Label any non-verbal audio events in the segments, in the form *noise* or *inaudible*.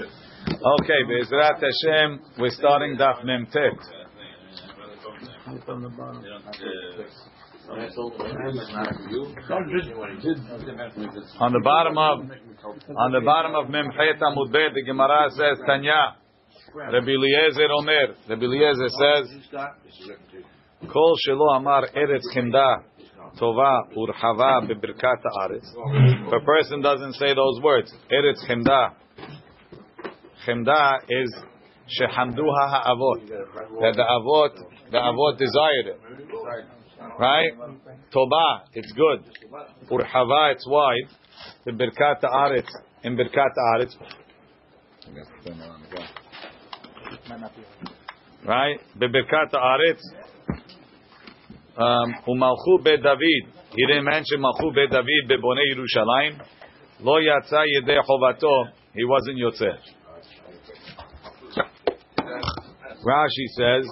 Okay, Be'ezrat Hashem, we're starting Daf Mem Tet. On the bottom of on the bottom of Mem Chet Amud Bet, the Gemara says Tanya. Rabbi Eliezer Omer. Rabbi Eliezer says, Kol shelo amar eretz chemda tova urhava bebirkat haaretz. If a person doesn't say those words, eretz chemda. Chemda is shehamduha ha'avot. That the avot, the avot desired it. Right? Toba, it's good. Urhava, it's wide. Bebirkat haaretz. In birkat haaretz. Right? Bebirkat haaretz. Um, Umalchu be David. He didn't mention Malchu be David bebonei Yerushalayim. Lo yatsa yedei chovato. He wasn't yotze. Rashi says,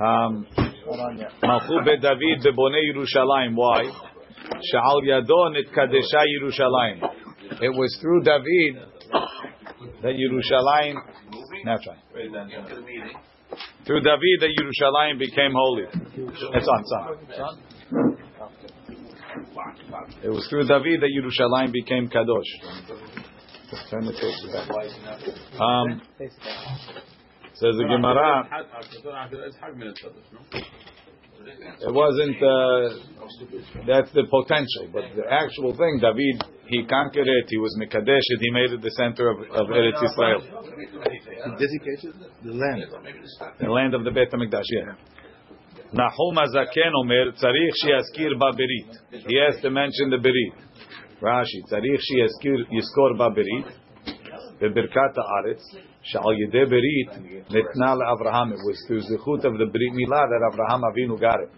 um, Malchu be David bebonei Yerushalayim. Why? Sha'al yado nitkadesha Yerushalayim. It was through David that Yerushalayim. That's right. Through David, that Yerushalayim became holy. It's on, it's on. It was through David that Yerushalayim became kadosh. Turn the page back. Um, says the Gemara. It wasn't. Uh, that's the potential, but the actual thing, David, he conquered it. He was mikadesh it. He made it the center of, of Eretz Israel. He dedicated the land. The land of the Beit Hamikdash. Yeah. Nahum Azaken Omer Tzarich Shiaskir Baberit. He has to mention the Berit. Rashi Tzarich Shiaskir Yiskor Baberit. בברכת הארץ, שעל ידי ברית ניתנה לאברהם. It was through זכות of the Brit Milah that Avraham Avinu got it.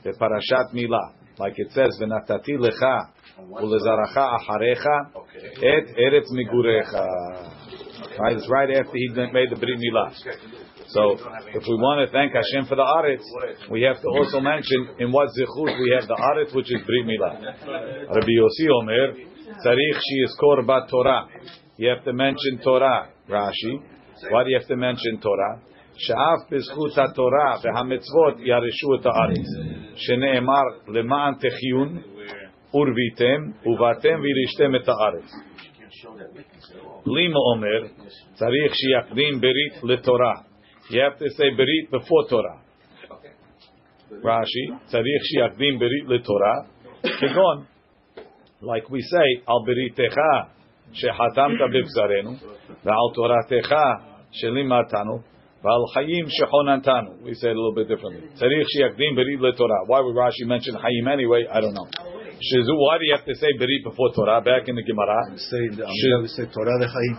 בפרשת מילה. Like it says, ונתתי לך ולזרעך אחריך את ארץ מגוריך. Right, it's right after he made the Brit Milah. So, if we want to thank Hashem for the Aretz, we have to also mention in what zichut we have the Aretz, which is Brit Milah. Rabbi Yossi Omer, Tzarich Shiyizkor Bat Torah. You have to mention Torah, Rashi. Why do you have to mention Torah? שאף בזכות התורה והמצוות ירשו את הארץ, שנאמר למען תחיון ורביתם ובאתם וירשתם את הארץ. לימה אומר, צריך שיקדים ברית לתורה. You have to say ברית before Torah. רש"י, צריך שיקדים ברית לתורה, כגון, like we say, על בריתך שחתמת בבשרנו, ועל תורתך שלימדתנו, ועל חיים שחוננתנו. We say it a little bit differently. צריך שיקדים ברית לתורה. Why would Rashi mention חיים anyway? I don't know. Shizu, why do you have to say berit before Torah? Back in the Gemara. Say, we say Torah lechaim.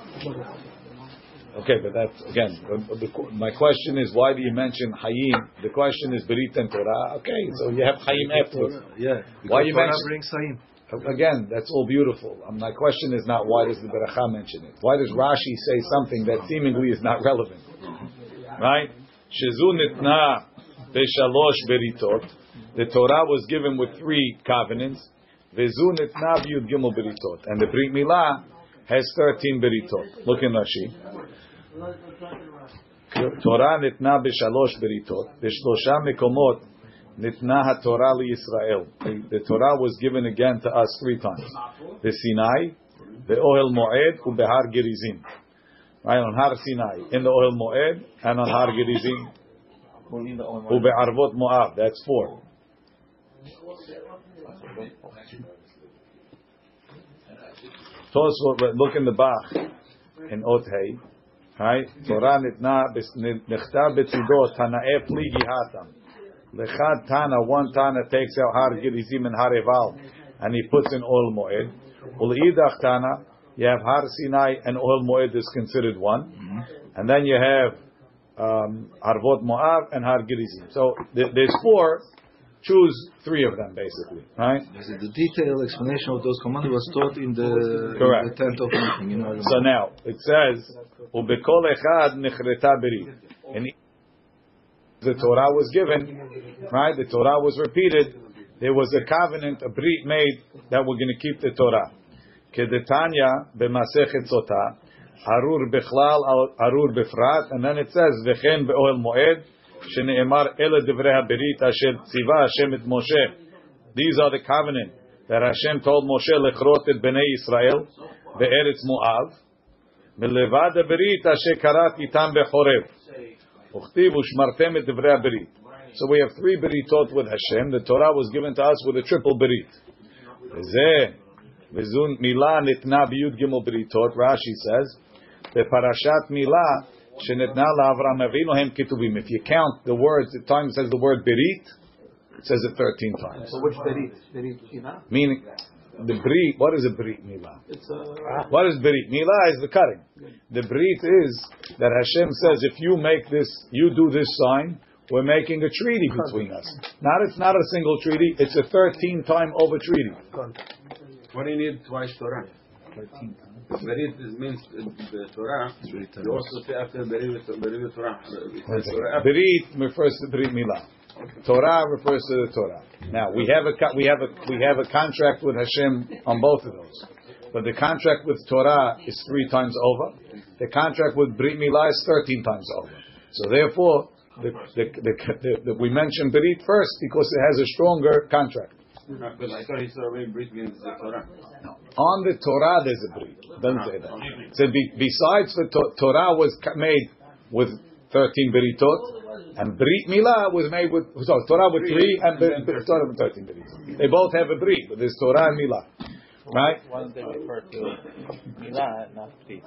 Okay, but that's again. The, the, my question is, why do you mention Hayim? The question is Berit and Torah. Okay, so you have Hayim afterwards. Yeah. Why you Torah mention? Hayim. Again, that's all beautiful. Um, my question is not why does the Beracha mention it? Why does Rashi say something that seemingly is not relevant? Right? Shizu nitna beshalosh beritot. The Torah was given with three covenants. Vezu nitna gimel beritot. And the Brit Milah has 13 beritot. Look in Rashi. Torah nitna b'shalosh beritot. B'shlosha mekomot nitna haTorah liYisrael. The Torah was given again to us three times. The Sinai, the Ohel Moed, uBehar Gerizim. Right on Har Sinai, in the Ohel Moed, and on Har Gerizim, uBe'arvot Moab. That's four. Tosfot, look in the Bach in Othei. Right? Torah nitna nechta betzidot tanae pligi hatam. Lechad Tana, one Tana takes out Har Gerizim and Har Eval, and he puts in Ohel Moed. Ulidach Tana, you have Har Sinai and Ohel Moed is considered one, and then you have um, Arvot Moab and Har Gerizim. So there's four. Choose three of them, basically, right? The the detailed explanation of those commands was taught in the, Correct. in the tent of meeting. You know, So now it says, "Ubekol echad nechreta berit." And the Torah was given, right? The Torah was repeated. There was a covenant, a brit made that we're going to keep the Torah. כדתניא במסכת סוטה, ארור בכלל, ארור בפרט, and then it says, וכן באוהל מועד, שנאמר אלה דברי הברית אשר ציווה השם את משה. These are the covenant that Hashem told Moshe לכרות את בני ישראל בארץ מואב, מלבד הברית אשר קראת איתם בחורב. וכתיב ושמרתם את דברי הברית. So we have three beritot with Hashem. The Torah was given to us with a triple berit. וזה, וזו מילה ניתנה ביוד גימל בריתות, Rashi says, בפרשת מילה שניתנה לאברהם אבינו הם כתובים. If you count the words, the time it says the word berit, it says it 13 times. So which berit? Berit Ina? Meaning, the brit, what is a brit milah? It's a. What is berit? Milah is the cutting. The brit is that Hashem says, if you make this, you do this sign, we're making a treaty between us. Not it's not a single treaty; it's a 13 time over treaty. What do you need twice Torah? Thirteen. Berit is means uh, the Torah. You also say after Berit Berit Torah. It Torah. Berit refers to Berit Milah. Torah refers to the Torah. Now we have a we have a we have a contract with Hashem on both of those, but the contract with Torah is three times over. The contract with Brit Milah is thirteen times over. So therefore, the, the, the, we mention Berit first because it has a stronger contract. But I thought he said already Brit means the Torah. On the Torah, there's a Brit. Doesn't say that. So be, besides the to- Torah was made with 13 Beritot, and Brit Milah was made with, sorry, Torah with three, and Ber- Ber- Torah with 13 Beritot. They both have a Brit, but there's Torah and Milah. Right? Why don't they refer to Milah, not Brit?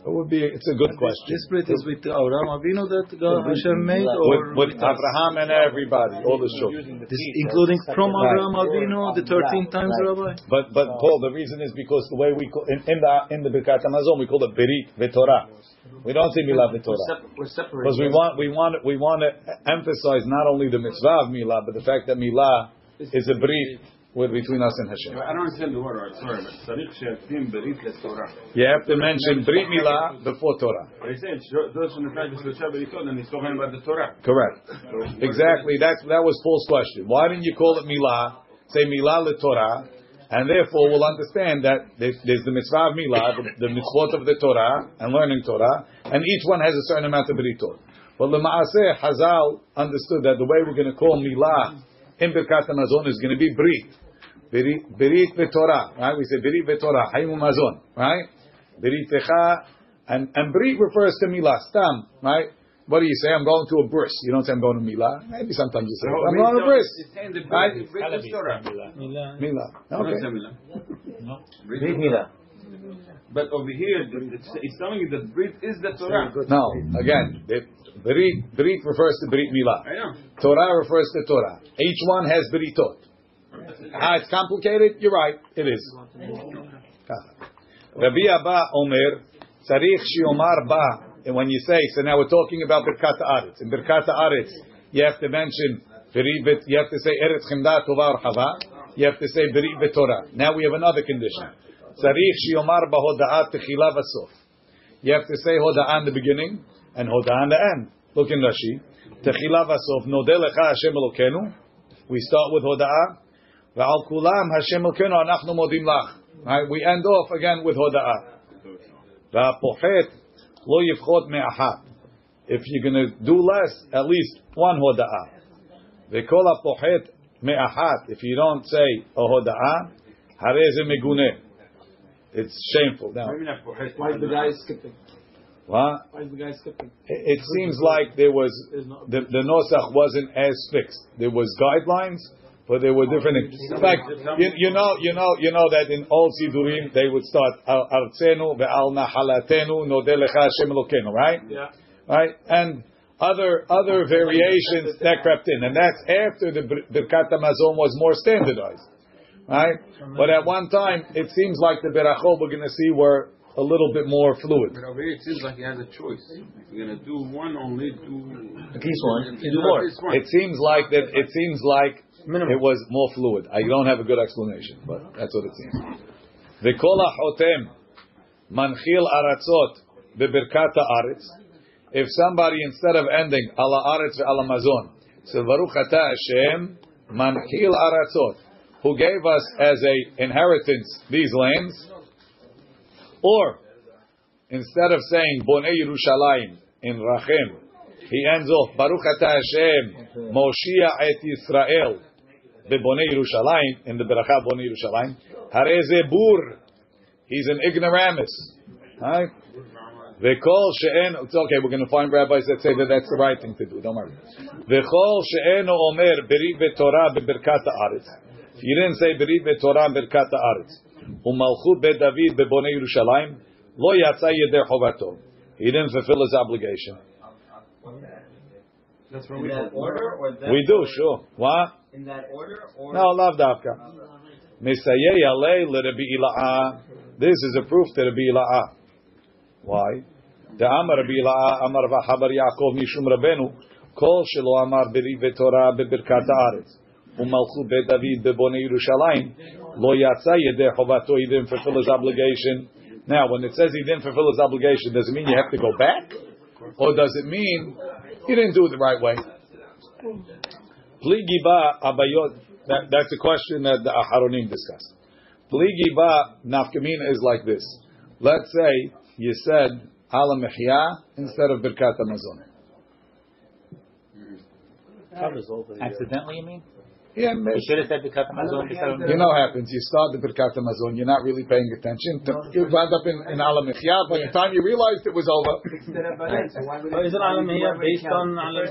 It would be, it's a good question. This split is with Abraham Avinu that God Hashem made, With, or with Abraham and everybody, all the children. this, including from Abraham Avinu the 13 times, Rabbi? But, but Paul, the reason is because the way we call, in, in the, in the Birkat Hamazon, we call it Berit V'Torah. We don't say milah v'torah. We're, separ- Because we want, we, want, we want to emphasize not only the mitzvah of milah, but the fact that milah is a brit with, between us and Hashem. I don't understand the word, sorry, but tzarich. You have to mention brit milah before Torah. But he's saying, those the talking about the Torah. Correct. exactly, That's, that was Paul's question. Why didn't you call it milah? Say milah torah and therefore we'll understand that there's, there's the mitzvah of milah, the, the mitzvot of the Torah, and learning Torah, and each one has a certain amount of britot. But Lema'aseh Hazal understood that the way we're going to call milah in Birkat Hamazon is going to be brit. Berit v'torah, right? We say berit v'torah, hayim mazon, right? Berit techa, and, and berit refers to milah, stam, right? What do you say? I'm going to a bris. You don't say I'm going to milah. Maybe sometimes you say, I'm going to a bris. It's saying the Right? Brit Brit is Torah. Milah. Not Okay. similar. Brit Brit But over here, it's, it's telling you that Brit is the Torah. No, again, the, berit, berit refers to berit milah. I know. Torah refers to Torah. Each one has beritot. Ah, it's complicated? You're right. It is. Rabbi Abba Omer, Tzarich Shiomar Ba. And when you say, so now we're talking about Birkat Haaretz. In Birkat Haaretz, you have to mention you have to say Eretz Chimda Tova or Chava. You have to say Beri Torah. Now we have another condition. Tzarich Shiomar Ba Hoda'at Techila Vasof. You have to say Hoda'ah in the beginning and Hoda'ah in the end. Look in Rashi. Techila Vasof. Nodeh Lecha Hashem Elokenu. We start with Hoda'ah. V'al kulam Hashem Elokenu anachnu modim lach. Right? We end off again with Hoda'ah. V'apochet lo yivchot me'ahat. If you're going to do less, at least one Hoda'ah. V'kol apochet me'ahat. If you don't say a Hoda'ah, hareze meguneh. It's shameful. Now, Maybe not for Hesed. Why is the guy skipping? what? Why is the guy skipping? It it seems like there was the, the nosach wasn't as fixed. There was guidelines, but there were different. In fact, you, you know, you know, you know that in all sidurim they would start al artzenu ve'al nahalatenu nodeh lecha Hashem Elokeinu, right? Yeah. Right, and other other variations that crept in, and that's after the Bir- Birkat Hamazon was more standardized, right? But at one time, it seems like the berachot we're going to see were a little bit more fluid. But over here, it seems like he has a choice. If you're going to do one, only do. At least one. Do more. At least one. It seems like that. It seems like It was more fluid. I don't have a good explanation, but that's what it seems. V'kol hotem manchil aratzot bebirkat haaretz. If somebody instead of ending ala aretz ve'ala mazon, Baruch ata Hashem manchil aratzot, who gave us as a inheritance these lands, Or instead of saying Bonei Yerushalayim in Rachem, he ends off Baruch Ata Hashem Moshia et Yisrael bebonei Yerushalayim in the Beracha Bonei Yerushalayim. Hareze Bur, he's an ignoramus, right? V'kol she'en, it's okay, we're going to find rabbis that say that that's the right thing to do, don't worry. V'kol she'eno omer berit v'torah beberkat ha'aretz. He didn't say berit v'torah beberkat ha'aretz. U'malchut be David bebonei Yerushalayim, lo yatsa yedei chovato. He didn't fulfill his obligation. That's in that order, or that We do, sure. What? In that order, or No, lav davka. Misayeh alei l'Rabbi Ila'ah. This is a proof to Rabbi Ila'ah. Why? The Amar Rabbi Ila'ah Amar v'chabar Yaakov mishum Rabenu kol shelo Amar beri v'torah bebirkat haaretz u'malchut be David Yerushalayim lo yatsa chovato he didn't fulfill his obligation. Now, when it says he didn't fulfill his obligation, does it mean you have to go back? Or does it mean he didn't do it the right way? Pligi ba abayot. That, that's a question that the Aharonim discussed. Pligi ba nafkamina is like this. Let's say you said ala mechia instead of birkat hamazon. Covers over the Accidentally, you mean? Yeah, You should have said the cut Amazon You know what happens. You start the birkat hamazon. You're not really paying attention. You wind up in, in ala mechia. By the time you realized it was over, Oh, is it Alam here based on Alam?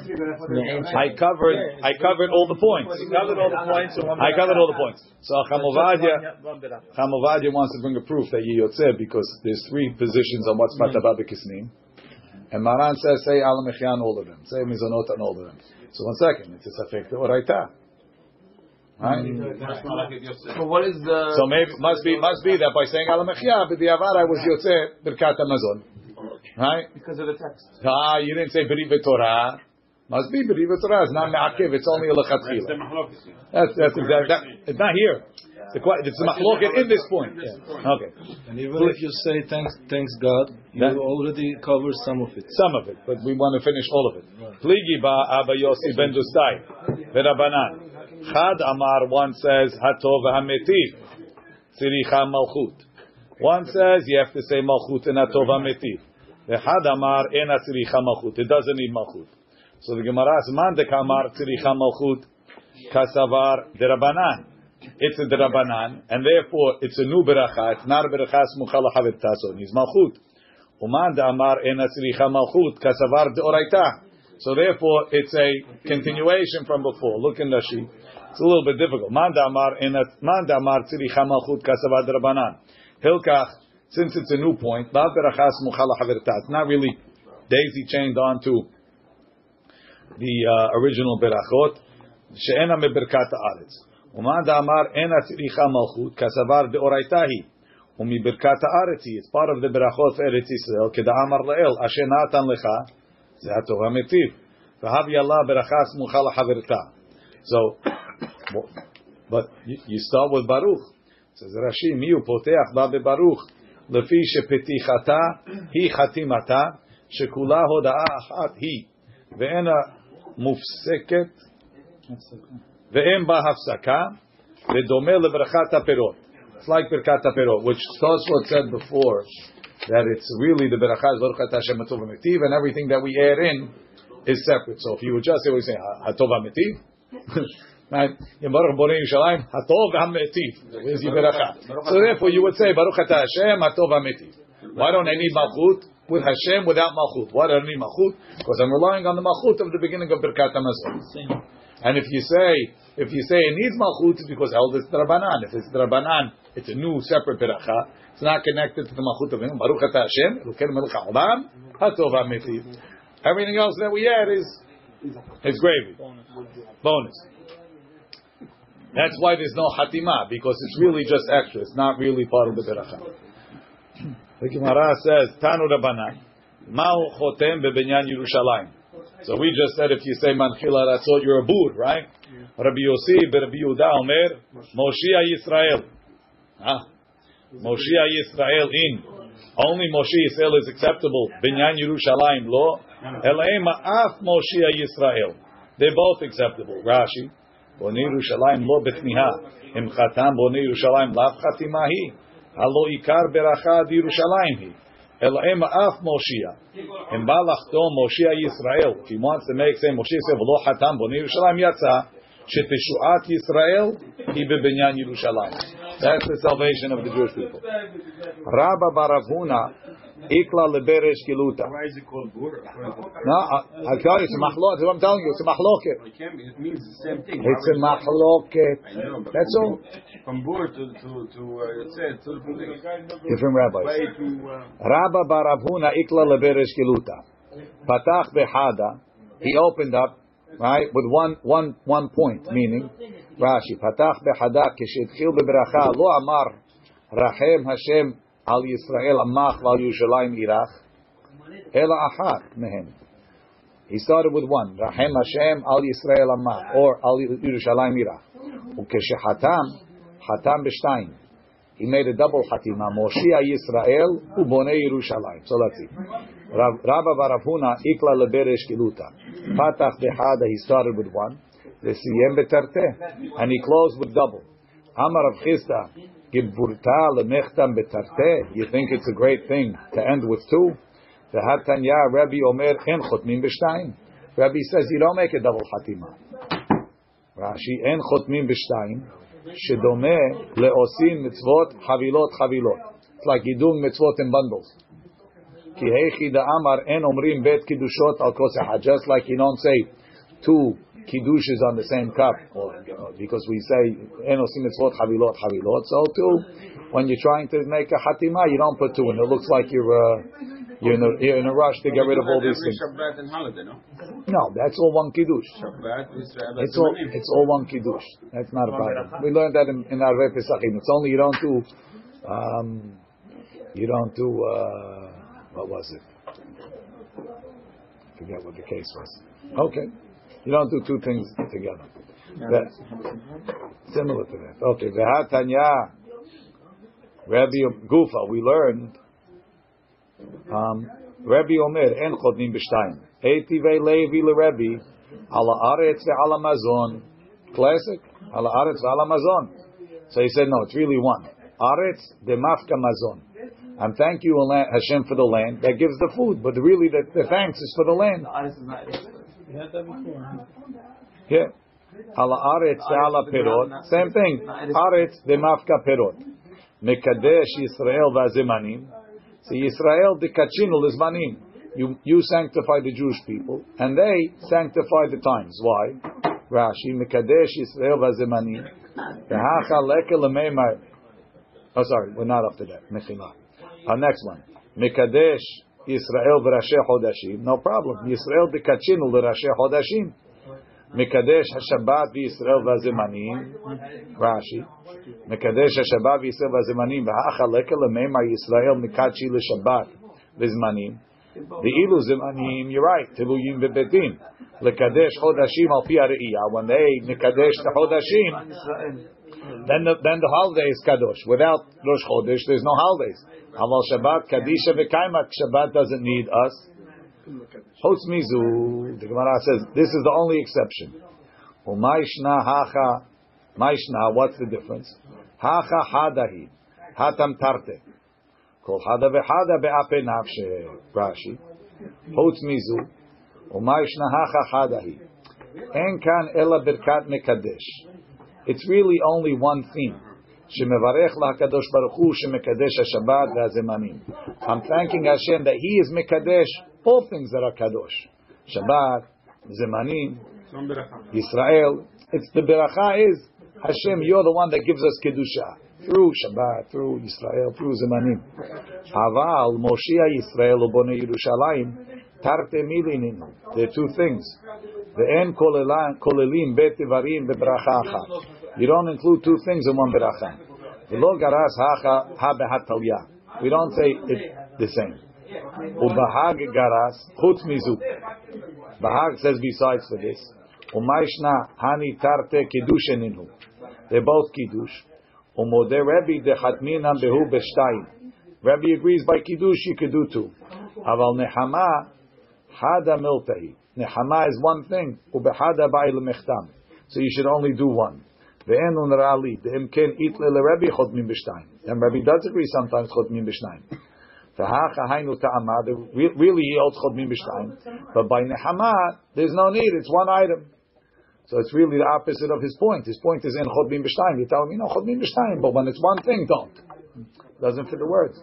I covered. I covered all the points. covered all the points. I covered all the points. So Chamovadia. Chamovadia wants to bring a proof that Yiyotze because there's three positions on what's Matabah B'Kisnim. And Maran says, say Al Mechyan all of them. Say Mizonot on all of them. So one second, it's a Safek Oraita. Right? So what is the? So maybe, must be, must be that by saying Al Mechya, but the Avara was Yotze Birkat Amazon. Right? Because of the text. Ah, you didn't say Beri Torah. Must be Beri Torah. It's not Me'akev, it's only a Lechatchila. That's, that's exactly, that, it's not here. The, que- it's a machloket in this point. Okay. And even if you say thanks, thanks God, you That- already covered some of it. Some of it, but we want to finish all of it. Pligi ba Abba Yossi ben Dustai, v'Rabanan. Chad Amar, one says, Hatov ha'metiv, tziricha malchut. One says, you have to say malchut and Hatov ha'metiv. The Had Amar, ena tziricha malchut. It doesn't need malchut. So the Gemara says, man de kamar tziricha malchut, kasavar derabanan. It's a derabanan, and therefore it's a new beracha. It's not a beracha smucha lachavet tason. He's malchut. Uman Amar ena tzricha malchut kasavar deoraita. So therefore, it's a continuation from before. Look in Rashi. It's a little bit difficult. Man Amar ena man Amar tzricha malchut kasavar derabanan. Hilkach, since it's a new point, ba berachas muchala haverta. It's not really daisy chained on to the uh, original berachot. She'ena meberkat haaretz. Uman Amar ena tzricha malchut kasavar deoraita hi. ומברכת הארץ היא, it's part of the ברכות ארץ ישראל, כדאמר לאל, אשר נתן לך, זה הטוב המטיב. והבי Allah ברכה סמוכה לחברתה. So, but you start with Baruch. Says Rashi, Miu hu poteach ba bebaruch, lefi shepetichata hi chatimata, shekula hoda'a achat hi, Veena mufseket, VeEm ba hafsaka, ve'domeh lebrachat aperot. It's like Birkat Aperot, which Tosfot said before, that it's really the Berachah is Baruch Hashem Hatov Metiv, and everything that we add in is separate. So if you would just say, we say Hatov Metiv, *laughs* right? Baruch Borei Yerushalayim, Hatov HaMetiv, is your So therefore you would say Baruch Atah Hashem Hatov HaMetiv. Why don't I need Malchut with Hashem without Malchut? Why don't I need Malchut? Because I'm relying on the Malchut of the beginning of Birkat HaMazon. And if you say, if you say it needs malchut, it's because held it's drabanan. If it's drabanan, it's a new separate beracha. It's not connected to the malchut of him. Baruch atah Hashem, Elokeinu melech haolam, hatov ha'metiv. Everything else that we add is is gravy, bonus. That's why there's no hatima because it's really just extra. It's not really part of the beracha. The Gemara says, Tanu Rabbanan, Ma'u chotem bebinyan Yerushalayim. So we just said if you say manchila ratzot, you're a bur, right? Rabbi Yossi, Rabbi Yehuda Omer, Moshia Yisrael. Ah, Moshia Yisrael in. Only Moshe Yisrael is acceptable. Binyan Yerushalayim lo. Elaima af Moshia Yisrael. They're both acceptable. Rashi. Boni Yerushalayim lo betniha. Im chatam boni Yerushalayim lav chatimahi. הלא עיקר ברכה עד ירושלים היא. אלא אם אף מושיע. אם בא לחתום מושיע ישראל, if he wants to make say מושיע ישראל ולא חתם בונה ירושלים, יצא שתשועת ישראל היא בבניין ירושלים. That's the salvation of the Jewish people. רבא ברב Ikla leberesh kiluta. Why is it called bura? No, I, I tell you, it's a machlok. That's what I'm telling you. It's a machloket. It, it means the same thing. It's a machloket. That's all. From bura to to to uh, it said to different rabbis. Uh, Rabba baravuna ikla leberesh kiluta. Patach behada. He opened up right? With one, one, one point, meaning Rashi, Patach bechada, kishitchil bebracha, lo amar, Rachem Hashem Al Yisrael Amach Val Yerushalayim Irach, Ela Achat Mehem. He started with one, Rahem Hashem Al Yisrael Amach, or Al Yerushalayim Irach. Ukeshehatam, Hatam B'shtayim. He made a double hatima. Moshiach Yisrael ubone Yerushalayim. So let's see. Rav- Rabba Baravuna ikla leberesh kiluta. Patach behada. He started with one. Vesiyem betarte. And he closed with double. Amar Rav Chisda. You think it's a great thing to end with two? The Hatanya Rabbi Omer Chen Chotmin B'Shtayim. Rabbi says you don't make a double Hatima. Rashi En Chotmin B'Shtayim Shedome Leosim Mitzvot Chavilot Chavilot. It's like you're doing mitzvot in bundles. Ki Heichi Amar En Omrim Bet Kiddushot Al Just like you don't say two kiddush is on the same cup, or, because we say enosim mitzvot chavilot chavilot So too, when you're trying to make a hatima, you don't put two, and it looks like you're uh, you're, in a, you're in a rush to get rid of all these things. And no? no, that's all one kiddush. It's all it's all one kiddush. That's not a problem. We learned that in, in Arve Pesachim. It's only you don't do um, you don't do uh, what was it? I forget what the case was. Okay you don't do two things together. That, similar to that. Okay, Vehatanya, Rabbi Gufa. We learned. Um, Rabbi Omer en chodnim b'shtayim. Eitivei Levi leRabbi ala aretz ve'ala mazon. Classic. Ala aretz ve'ala mazon. So he said, no, it's really one. Aretz demafka mazon. And thank you Hashem for the land that gives the food, but really the, the thanks is for the land. You had. Yeah. Aretz ve'ala perot. Same thing. Aretz demafka perot. Mekadesh Yisrael v'azemanim. So Yisrael dekachinu lizmanim. You you sanctify the Jewish people, and they sanctify the times. Why? Rashi Mekadesh Yisrael v'azemanim. V'hacha leke lemeimar. Oh, sorry, we're not up to that. Mechila. Our next one. Mekadesh Yisrael v'rashei chodashim. No problem. Yisrael dekachinu l'rashei chodashim. מקדש השבת וישראל והזמנים, רש"י, מקדש השבת וישראל והזמנים, והאח הלקה למימר ישראל מקדשי לשבת וזמנים, ואילו זמנים, you're right, תלויים בבית דין, לקדש חודשים על פי הראייה, when they מקדש את החודשים, then the, then the holiday is kadosh. Without Rosh Chodesh, there's no holidays. Aval Shabbat, Kadisha v'Kaimak, Shabbat doesn't need us. Chutz mizu, the Gemara says this is the only exception. Umayshna hacha, mayshna. What's the difference? Hacha hadahi, hatam tarte. Kol hada v'hada be'ape nafshe. Rashi. Chutz mizu, umayshna hacha hadahi. En kan ela birkat mekadesh. It's really only one thing. I'm thanking Hashem that He is Mekadesh all things that are Kadosh. Shabbat, Zemanim, Israel. It's the beracha is Hashem. You're the one that gives us kedusha through Shabbat, through Israel, through Zemanim. Aval Moshia Israel ubone Yerushalayim tarte milinim. They're two things. The end kolelim betivarim the achat. You don't include two things in one beracha. V'lo garas hacha ha behatalya. We don't say it the same. Ubahag garas. Bahag says besides for this. Umayshna hani tarte kiddusheninu. They're both kiddush. Umode Rebbe dechatminam behu beshtayim. Rebbe agrees by kiddush you could do two. Aval nehama hada miltahi. Nehama is one thing. Ubehada ba'il mechtam. So you should only do one. ואין נראה לי, דאם כן איתלה לרבי חותמים בשתיים. And Rabbi does agree sometimes חותמים בשניים. והכה היינו טעמה, really he holds חותמים בשתיים, but by נחמה, there's no need, it's one item. So it's really the opposite of his point. His point is in chodbim b'shtayim. You tell him, you know, chodbim b'shtayim, but when it's one thing, don't. Doesn't fit the words.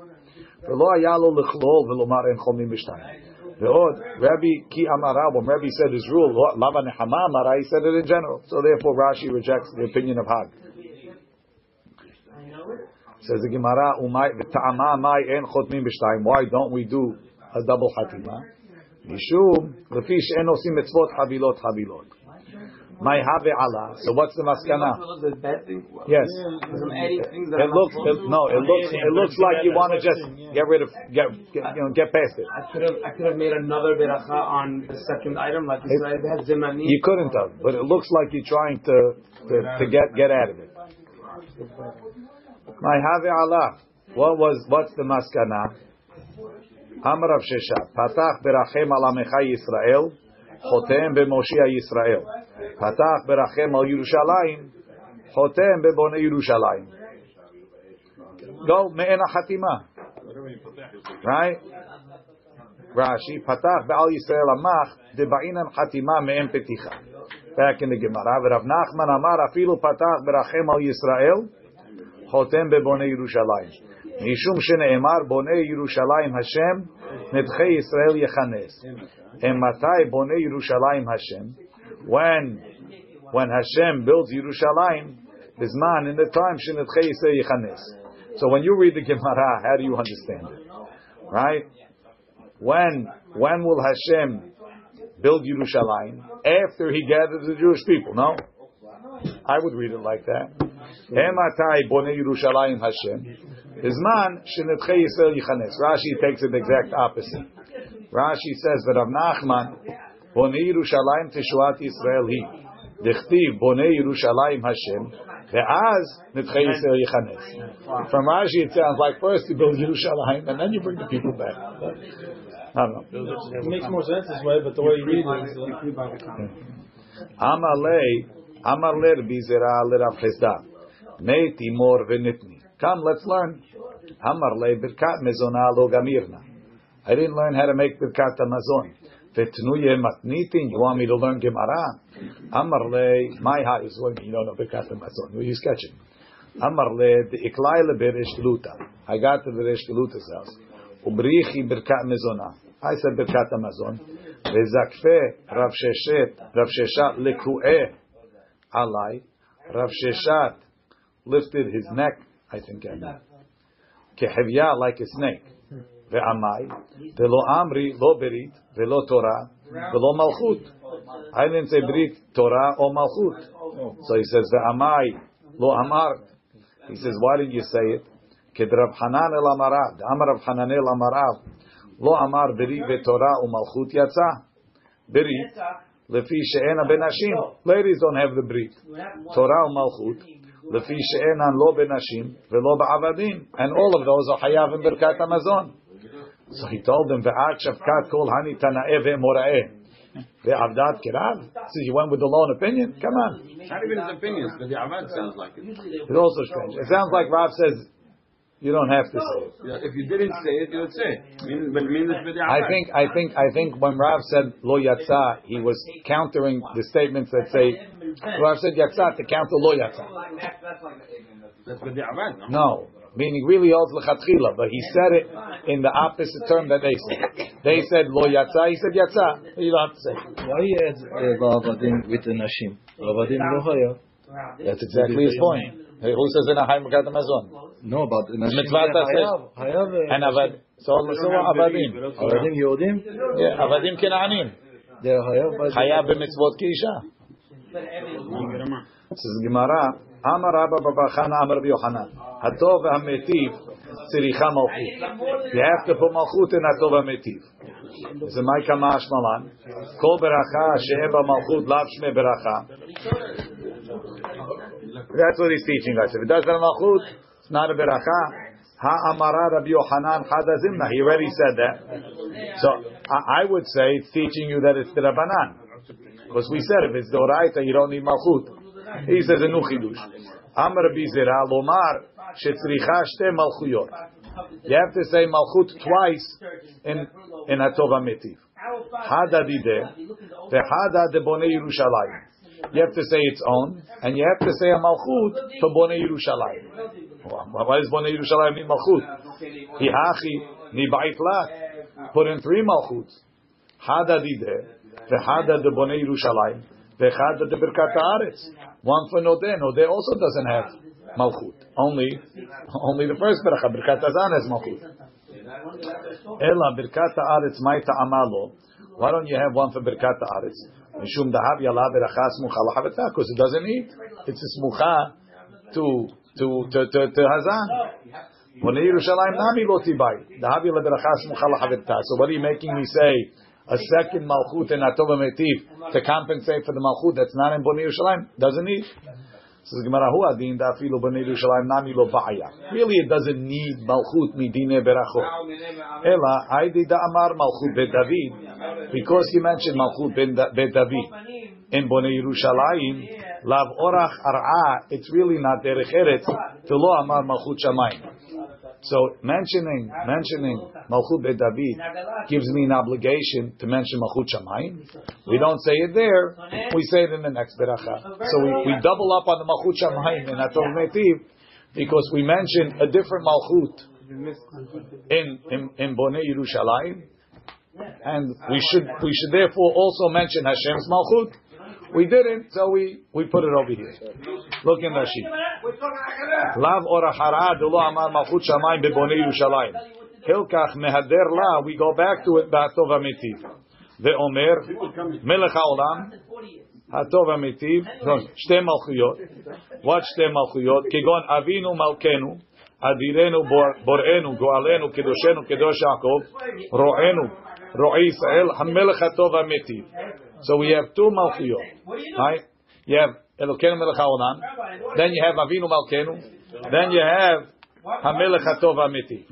ולא היה לו לכלול ולומר אין חולמים בשתיים. Ve'od, Rabbi Ki Amara, when Rabbi said his rule, Lava Nehama Amara, he said it in general. So therefore Rashi rejects the opinion of Hag. Says the Gemara, Umay, V'ta'ama Amay En Chotmim Why don't we do a double Hatima? Mishum, Lefish En Osim Mitzvot Havilot Havilot. My have Allah. So what's the maskana? Yes. It looks it, no. It looks it looks like you want to just get rid of get, get you know get past it. I could have I could have made another beracha on the second item, like you said, it had zimani. You couldn't have, but it looks like you're trying to to, to get get out of it. My have Allah. What was what's the maskana? Amar Rav Sheshet, Patach berachem al Yisrael, chotem b'moshia Yisrael. Patach berachem al Yerushalayim, chotem b'bonei Yerushalayim. Go me'en hatima. Right? Rashi, Patach be'al Yisrael amach, deba'inan hatima me'en peticha. Back in the Gemara, Rav Nachman amar afilu patach berachem al Yisrael, chotem b'bonei Yerushalayim. משום שנאמר בונה ירושלים השם נדחי ישראל יכנס. And מתי בונה ירושלים השם? when when Hashem builds Yerushalayim, Bisman in the time Shinetchei Yichanes. So when you read the Gemara, how do you understand it? Right? When when will Hashem build Yerushalayim? After he gathers the Jewish people, no? I would read it like that. Ematai bone Yerushalayim Hashem. Bisman Shinetchei Yisrael Yichanes. Rashi takes it the exact opposite. Rashi says that of Nachman bone Yerushalayim teshuat Yisrael hi. Dichtiv bone Yerushalayim Hashem. Ve'az netchei Yisrael yichanes. From Rashi it sounds like first you build Yerushalayim and then you bring the people back. I don't know. It makes more sense this way, but the way you read it is uh, Amalei, Amalei bizera lerav chesda. Mei timor v'nitni. Come, let's learn. Amarlei birkat mezona lo gamirna. I didn't learn how to make birkat hamazon. V'tnuye matnitin. You want me to learn Gemara? Amarlei, my high is what you don't know. Who are you sketching? Amarlei, the iklai leberish luta. I got to the Beresh Luta's house. Ubrichi birkat mezona. I said birkat hamazon. Vezakfe Rav Sheshet, Rav Sheshat leku'eh alai. Rav Sheshat lifted his neck, I think I mean. Kehevya like a snake Ve'amai. Velo amri lo berit, velo Torah, velo malchut. I didn't say berit, Torah or malchut. So he says, ve'amai lo amar. He says, why didn't you say it? Kedrav Hanan el amarav. The amar of Hanan el amarav. Lo amar berit ve'torah u'malchut yatsa. Berit. Lefi she'ena benashim. Ladies don't have the berit. Torah u'malchut. לפי שאינן לא בנשים ולא בעבדים, and all of those are חייב in ברכת המזון. So he told them, Ve'at shavkat kol hani tana'e ve'mora'e. Ve'avdat kirav. So you went with the law and opinion? Come on. Not even his opinions, but the sounds like it. It's also strange. It sounds like Rav says, you don't have to say it. Yeah, if you didn't say it, you would say it. But I think, I think, I think when Rav said lo yatsa, he was countering the statements that say Rav said yatsa to counter lo yatsa. That's with the? No meaning really holds lechatchila, but he said it in the opposite term that they said. They said lo yatsa, he said yatsa. You don't have to say. Why he adds uh, with the Nashim? Va'avadim lo haya. That's exactly his point. Hey, Who says in a high Mekat Amazon? No, but the Nashim Mitzvah hayav. Hayav. uh, And avad, so so are avadim. Avadim Yodim? Yeah, avadim kenaanim. They're hayav. but- Chayav b'mitzvot kiisha. This is Gemara. Amar Rabba Baba Chana Amar Rabbi Yochanan. Hatov v'hametiv tziricha malchut. You have to put malchut in hatov v'hametiv. This is my kamash malan. Kol beracha she'eba malchut lav shme beracha. That's what he's teaching us. If it doesn't have malchut, it's not a beracha. Ha'amara Rabbi Yochanan hadazimna. He already said that. So I, I would say it's teaching you that it's the Rabbanan. Because we said if it's the Oraita, you don't need Malchut. He says a new chidush. Amar Bizera lomar shetzricha shte malchuyot. You have to say malchut twice in in Hatova Metiv. Hada dide, vehada de bone Yerushalayim. You have to say its own, and you have to say a malchut to bone Yerushalayim. Why does bone Yerushalayim need malchut? Hihachi ni ba'it lat. Put in three malchuts. Hada dide, vehada de bone Yerushalayim, vehada de birkat haaretz. One for Nodeh. Nodeh also doesn't have malchut. Only, only the first beracha. Birkat Hazan has malchut. Ela birkat haaretz ma'ita amalo. Why don't you have one for birkat haaretz? Mishum dahav yala beracha smucha lahaveta because it doesn't eat. It's a smucha to to to to, to Hazan. So what are you making me say? A second malchut in Atova Metiv to compensate for the malchut that's not in Bnei Yerushalayim doesn't need. Says Gemara, Hu adin dafilu b'nei Yerushalayim nami lo ba'aya. Really, it doesn't need malchut midine berachot. Ela, aidi da amar malchut bet David, because he mentioned malchut bet David in Bnei Yerushalayim, lav orach ar'a, it's really not derech eretz, lo amar malchut shamayim. So mentioning mentioning Malchut Bet David gives me an obligation to mention Malchut Shamayim. We don't say it there; we say it in the next beracha. So we, we double up on the Malchut Shamayim in Atov Metiv because we mentioned a different Malchut in in, in Bonei Yerushalayim, and we should we should therefore also mention Hashem's Malchut. We didn't, so we, we put it over here. Look in Rashi. Lav orachara delo amar malchut shamayim bebonei Yerushalayim. Hilkach mehader la, we go back to it, ba'atov amitiv. Ve'omer, melech ha'olam, הטוב המיטיב, שתי מלכויות, what שתי מלכויות? כגון אבינו מלכנו, אדירנו בוראנו, גואלנו, קדושנו, קדוש יעקב, רוענו, רועי ישראל, המלך הטוב המיטיב. so we have two Malchiyot. Right? You have Elokeinu Melech HaOlam. Then you have Avinu Malkenu. Then you have Hamelech HaTov HaMiti.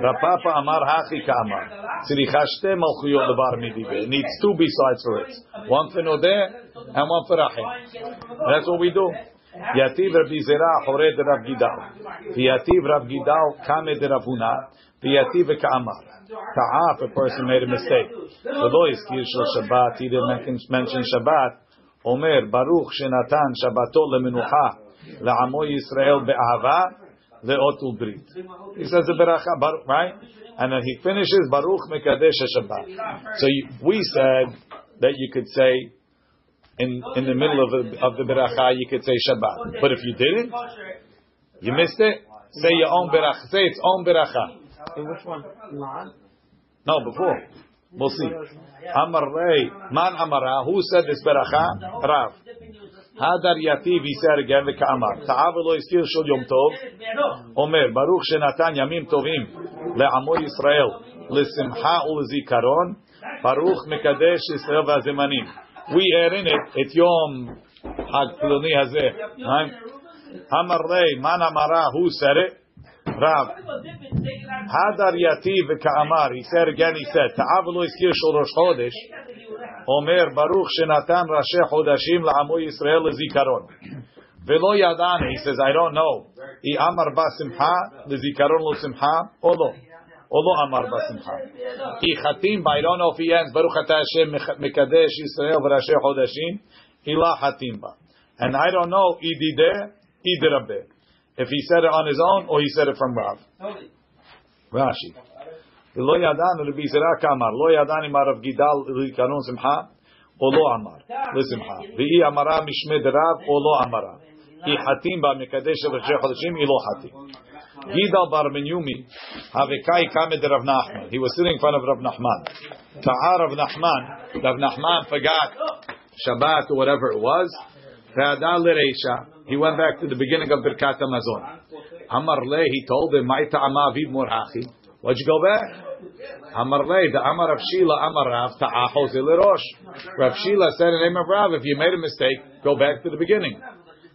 Rav Papa Amar Hachi Ka'amar. Tziricha Shte Malchiyot Levar Midibe. Needs two besides for it. One for Nodeh and one for Rachim. That's what we do. Yativ Rabbi Zera Hored Rav Gidal. Yativ Rav Kame de Ravuna. Yativ Ka'amar. Ta'af, a person made a mistake. V'lo iskir shel Shabbat, he didn't mention Shabbat. Omer, Baruch shenatan Shabbato lemenucha la'amo Yisrael be'ahava le'otul brit. He says the beracha, Baruch, right? And then he finishes Baruch mekadesh Shabbat. So we said that you could say in in the middle of the, of the beracha you could say Shabbat. But if you didn't, you missed it. Say your own beracha. Say its own beracha. In which one? No, before. We'll see. Amar Rei, Man Amara, who said this beracha? Rav. Hadar Yativ, he said again, the Ka'amar. Ta'av lo iskir shel Yom Tov. Omer, Baruch shenatan yamim tovim le'amo Yisrael lesimcha ulezikaron. Baruch mekadesh Yisrael v'azemanim. We add in it, et Yom Hag Ploni Hazeh. Right? Amar Rei, Man Amara, who said it? Rav. Hadar Yativ. He said again, he said, Ta'avlu iskir shel Rosh Chodesh. Omer Baruch shenatan Rashi Chodashim la'amo Yisrael lezikaron. Velo yadane. He says, I don't know. I amar ba simcha lezikaron lo simcha or lo. Olo amar ba simcha. I chatim ba. I don't know if he ends Baruch Hashem mekadesh Yisrael v'Rashi Chodashim. Ila hatim. And I don't know idideh idrabeh. If he said it on his own or he said it from Rav. Rashi. Lo yadan Rabbi Zera kamar. Lo yadan imar Gidal likaron simcha. O lo amar. Lesimcha. V'i amara mishmed Rav o lo amara. I hatim ba mekadesh v'chei chodeshim i lo hatim. Gidal bar kamed Rav Nachman. He was sitting in front of Rav Nachman. Ta'ar Rav Nachman. Rav Nachman forgot Shabbat or whatever it was. He went back to the beginning of Birkat Hamazon. Amar le, he told him, "My ta'ama aviv morhachi." Why'd you go back? Amar le, the Amar Rav Shila, Amar Rav ta'achos rosh. Rav Shila said in the name of Rav, if you made a mistake, go back to the beginning.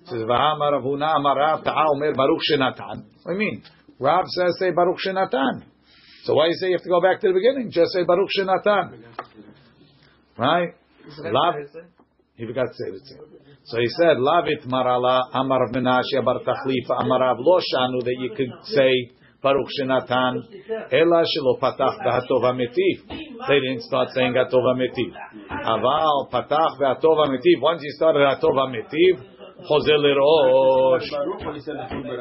Says, "V'amar Rav Huna, Amar Rav ta'aomer Baruch Shenatan." What do you mean? Rav says, "Say Baruch Shenatan." So why you say you have to go back to the beginning? Just say Baruch Shenatan. Right? Lav. He forgot to say same. So he said, Lavit marala amar Rav Menashe bar tachlifa amarav lo shanu that you could say Baruch Shenatan ela shelo patach v'hatov hametiv. They didn't start saying hatov hametiv. Aval patach v'hatov hametiv. Once you started hatov hametiv,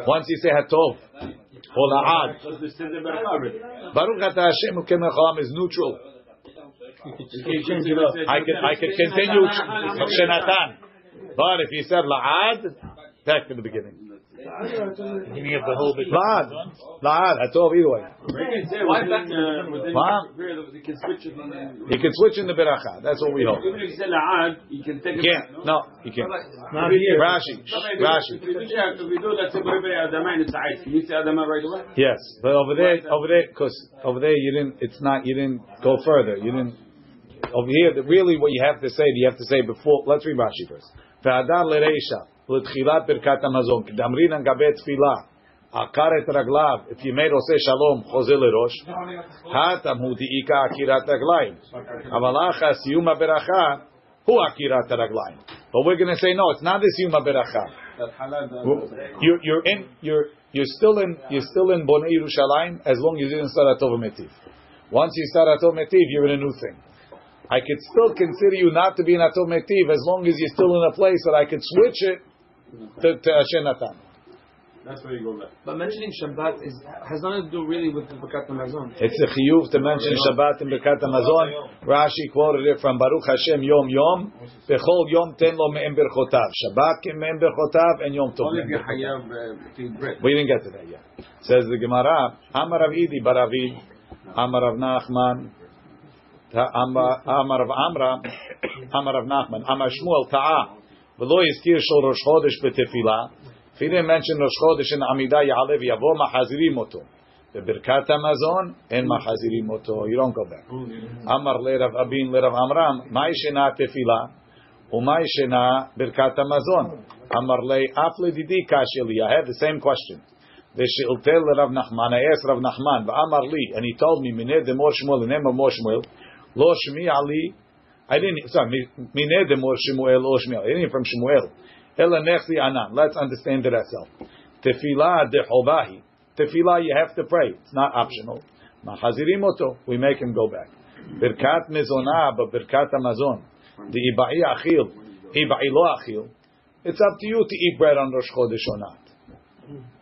Once you say hatov, hola'ad. Baruch atah Hashem ukem is neutral. I could I could continue Shenatan. But if you said La'ad, back to the beginning. Beginning of the whole big. La'ad. La'ad. I told either way. They can say within, within Huh? the period can switch in- You can switch in the beracha. That's what we hope. Even if you say la'ad, you can take it. can't. No, you can't. Not here. Rashi. Rashi. If we do that, if we do that, say beriberi adama and it's a'id. Can you say adama right away? Yes, but over there, over there, because over there you didn't. It's not. You didn't go further. You didn't. Over here, the- really, what you have to say, you have to say before. Let's read Rashi first. Ve'adar lereisha k'damrin an gabet tefila akar et raglav. If you made oseh shalom chozel lerosh hatam hu diika akirat raglayim. Avalacha siyuma beracha hu akirat raglayim. But we're going to say no. It's not the halal, the- You're, you're in you're you're still in you're still in Bonei Yerushalayim as long as you didn't start Atov Metiv. Once you start Atov Metiv, you're in a new thing. I could still consider you not to be in Atov Metiv as long as you're still in a place that I could switch it to, to Natan. That's where you go back. But mentioning Shabbat is has nothing to do really with the Birkat Hamazon. It's a chiyuv to mention Shabbat in Birkat Hamazon. Rashi quoted it from Baruch Hashem Yom Yom. Bechol Yom ten lo me'em berchotav. Shabbat kim me'em berchotav and Yom tov. Only if you hayav uh, to eat bread. We didn't get to that yet. Says the Gemara, Amar Rav Idi Baravid, Amar Rav Nachman, Amar Amar Rav Amra, Amar Rav Nachman, Amar Shmuel Ta'a, Shel Rosh Chodesh b'tefila. If he didn't mention Rosh Chodesh in Amidah Ya'aleh v'Yavo Machazirim Oto. B'Birkat Hamazon and Machazirim Oto. You don't go back. Le Rav Abin le Rav Amram, Mai Shena Tefila, Umay Shena Birkat Hamazon. Amar le Afle Didi Kashili. I have the same question. V'shiltel Rav Nachman. I asked Rav Nachman, V'amar li, and he told me, Shmuel, the name of Mor Shmuel, Lo Shmi Ali. I didn't, sorry, Mineh de Mor Shmuel, Shmi Ali. I didn't hear from Shmuel. Ela Nechli Anan. Let's understand it ourselves. Tefillah de Hobahi. Tefillah, you have to pray. It's not optional. Machazirim oto. We make him go back. Birkat mezonah, but birkat hamazon. The ibai achil, ibai lo achil. It's up to you to eat bread on Rosh Chodesh or not.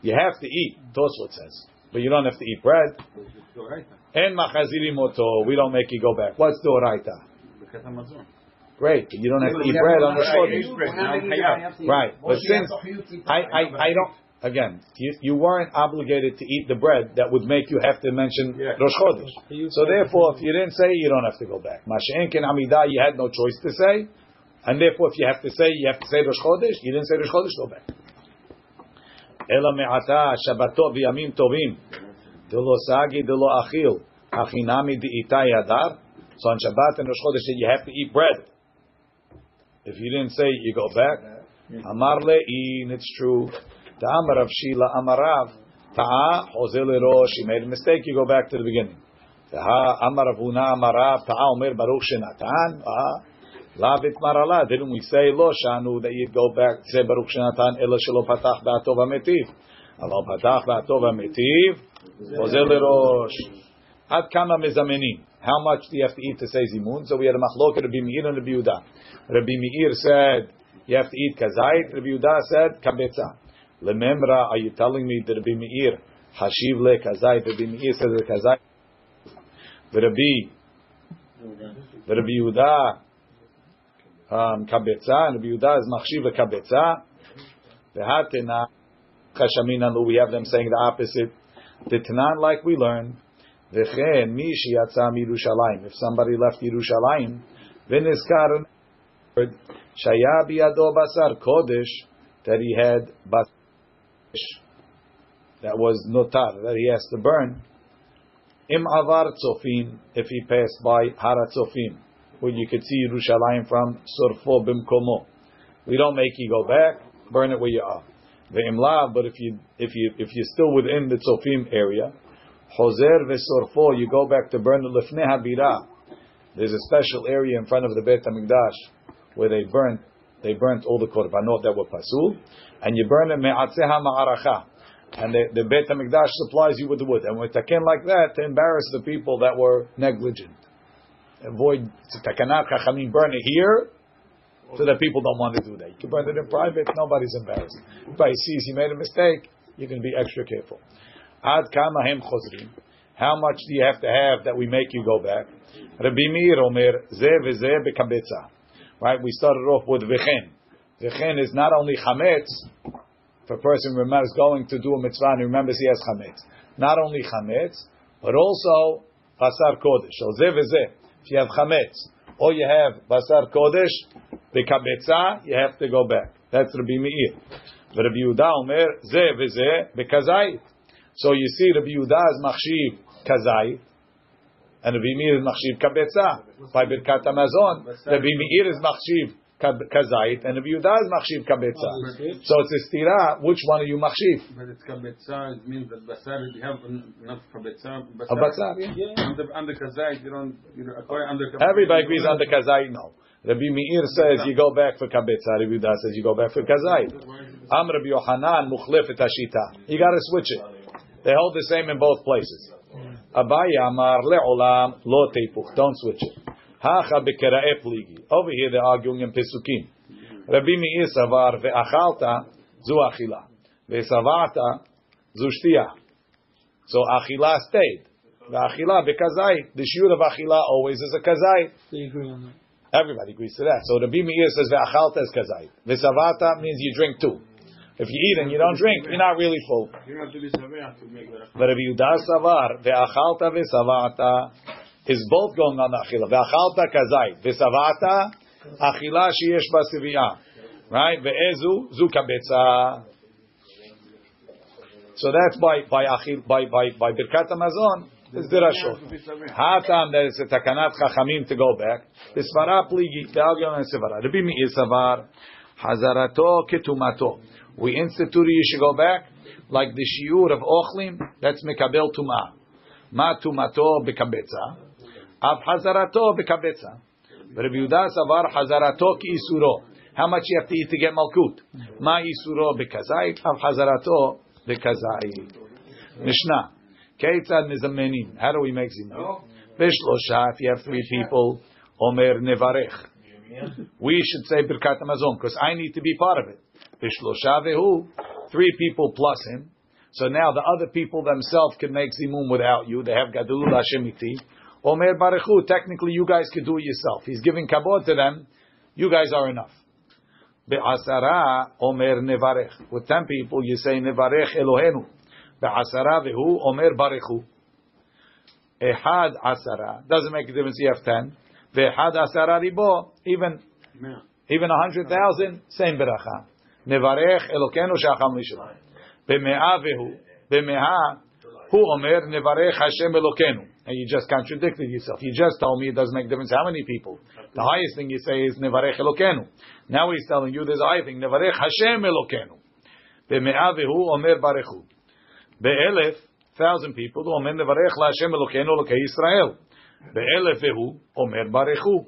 You have to eat. That's Tosfot says, but you don't have to eat bread. And machazirim oto. We don't make you go back. What's the oraita? Birkat Great, but you don't have to eat bread on Rosh Chodesh. bread. Now hayav. Right, but since I, I, I don't again, you, you weren't obligated to eat the bread that would make you have to mention Yeah. Rosh Chodesh. So therefore, if you didn't say, you don't have to go back. Masha'en ken Amidah, you had no choice to say, and therefore, if you have to say, you have to say Rosh Chodesh. You didn't say Rosh Chodesh, go back. Ela me'ata Shabbatot v'yamim tovim delo sagi delo achil achinami di'ita yadar. So on Shabbat and Rosh Chodesh, you have to eat bread. If you didn't say, you go back. Amar le'in, it's true. Ta'amar Rav Shila Amarav. Ta'a hozel rosh. He made a mistake. You go back to the beginning. Ta'a Amar Rav Huna Amarav. Ta'a Omer Baruch Shenatan. Lavit Marala. Didn't we say lo shanu that you'd go back say Baruch Shenatan ela shelo patach ba'atov ha'metiv. Alo patach ba'atov ha'metiv. Hozel rosh. Ad kama mezamenim. How much do you have to eat to say zimun? So we had a machloket Rabbi Meir and Rabbi Yehuda. Rabbi Meir said you have to eat kazait. Rabbi Yehuda said kabetza. Lememra, are you telling me that Rabbi Meir hashiv le kazait? Rabbi Meir says the kazait. Rabbi, Rabbi Yehuda um, kabetza, Rabbi Yehuda is machshiv le kabetza. V'hatena chashamina. We have them saying the opposite. The Tanan, like we learned. V'chen mi sheyatza Yerushalayim. If somebody left Yerushalayim, v'nizkar shaya biyado basar kodesh that he had basar that was notar that he has to burn. Im if he passed by Hara tzofim, where you could see Yerushalayim from Surfo bimkomo. We don't make you go back. Burn it where you are. But if you if you if you're still within the tzofim area, Hoser ve'sorfo, you go back to burn the lifnei habira. There's a special area in front of the Beit Hamikdash where they burnt they burnt all the korbanot that were pasul, and you burn it me'atzeha ma'aracha. And the, the Beit HaMikdash supplies you with the wood. And with taken like that, to embarrass the people that were negligent. Avoid takanat chachamim, burn it here, so that people don't want to do that. You can burn it in private, nobody's embarrassed. If anybody sees he made a mistake, you can be extra careful. Ad. How much do you have to have that we make you go back? Rabbi Meir omer, ze veze bekabetza. Right, we started off with v'chen. V'chen is not only chametz, if a person remembers going to do a mitzvah and remembers he has chametz. Not only chametz, but also basar kodesh. So ze veze. If you have chametz, or you have basar kodesh, bekabetza, you have to go back. That's Rabbi Meir. Rabbi Yehuda omer, ze veze bekazayit. So you see, Rabbi Yehuda is machshiv kazayit, and Rabbi Meir is machshiv kabetza by Birkat Hamazon. Rabbi Meir is machshiv kazayit, and Rabbi Yehuda is machshiv kabetza. Oh, so it's a stira. Which one are you machshiv? But it's kabetza. It means that basar. You have enough kabetza. A basar, yeah. Under under kazayit, you don't. You don't acquire under. Everybody agrees on the kazayit. No. Rabbi Meir says you go back for kabetza. Rabbi Yehuda says you go back for kazayit. Am Rabbi Yohanan muchlif et hashita. You got to switch it. They hold the same in both places. Abaye amar le'olam lo teipuch. Don't switch it. Hacha bekera'e pligi. Over here they're arguing in Pesukim. Rabbi Meir savar ve'achalta zu achila. Ve'savata zu shtiya. So achila stayed. Ve'achila bekazait. The shiur of achila always is a kazait. They agree on that. Everybody agrees to that. So Rabbi Meir says ve'achalta is kazait. Ve'savata means you drink two. If you eat and you don't drink, you're not really full. You have to be sameach to make that. But Rabbi Yehuda savar ve'achalta ve'savata is both going on the achila. Ve'achalta kazait ve'savata achila sheyesh basiviyah. Right? Ve'ezu zu kabetza. So that's by by achil by by by birkat hamazon. This dirashot. Hatam there is a takanat chachamim to go back. The svara pligi the argument is svara. Rabbi Meir savar hazarato ketumato. We instituted you should go back like the shiur of ochlim. That's mekabel tuma. Ma tumato bekabetza. Av hazarato bekabetza. But Rabbi Yehuda savar hazarato ki isuro. How much you have to eat to get malkut? Ma isuro bekazait. Av hazarato bekazait. Mishnah. Keitzad nizamenim. How do we make zimun? Bishlosha. If you have three people, omer nevarech. We should say birkat hamazon because I need to be part of it. Three people plus him. So now the other people themselves can make zimun without you. They have gadulul hashemiti. Omer barechu. Technically, you guys could do it yourself. He's giving kabod to them. You guys are enough. Be'asara omer nevarech. With ten people, you say nevarech Elohenu. Be'asara vehu omer barechu. Ehad asara. Doesn't make a difference. You have ten. Ve'ehad asara ribo. Even even a hundred thousand, same beracha. Nevarech Elokenu shacham lishma. Be'me'a vehu. Be'me'a hu omer nevarech Hashem Elokenu. And you just contradicted yourself. You just told me it doesn't make difference how many people. The highest thing you say is nevarech Elokenu. Now he's telling you there's a high thing. Nevarech Hashem Elokenu. Be'me'a vehu omer barechu. Be'elef, thousand people, omer nevarech Hashem Elokenu Elokei Yisrael. Be'elef vehu omer barechu.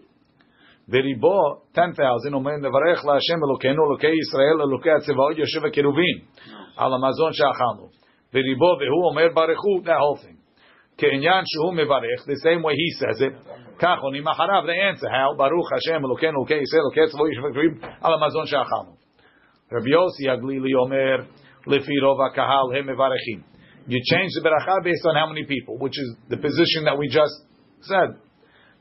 וריבו, 10,000, אומר, נברך להשם אלוקינו, אלוקי ישראל, אלוקי הצבאות, יושב הכרובים, על המזון שאכלנו. וריבו, והוא אומר, ברכו, that whole thing. כעניין שהוא מברך, the same way he says it, כך עונים אחריו, the answer, how, ברוך השם אלוקינו, אלוקי ישראל, אלוקי הצבאות, יושב הכרובים, על המזון שאכלנו. רבי יוסי הגלילי אומר, לפי רוב הקהל הם מברכים. You change the ברכה based on how many people, which is the position that we just said.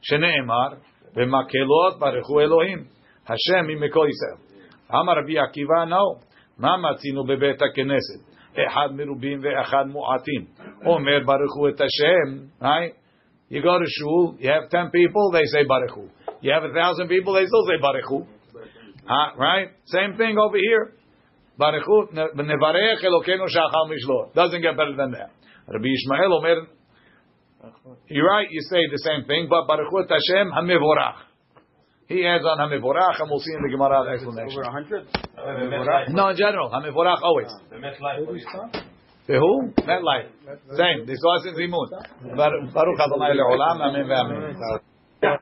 שנאמר, ומקהלות ברכו אלוהים. השם היא מכל ישראל. אמר רבי עקיבא, no. מה מצינו בבית הכנסת? אחד מרובים ואחד מועטים. אומר ברכו את השם, right? You go to shul, you have ten people, they say baruchu. You have a thousand people, they still say baruchu. Uh, right? Same thing over here. Baruchu, nevarech elokenu shachal mishlor. Doesn't get better than that. Rabbi Ishmael omer, you're right, you say the same thing, but Baruch Hashem Hamivorach. He adds on Hamivorach, and we'll see in the Gemara uh, the explanation. Over 100? No, in general, Hamivorach always. The MetLife. The who? Met Life. Same. They saw us in Zimun. Baruch Adonai Le'olam, Amen ve'Amen.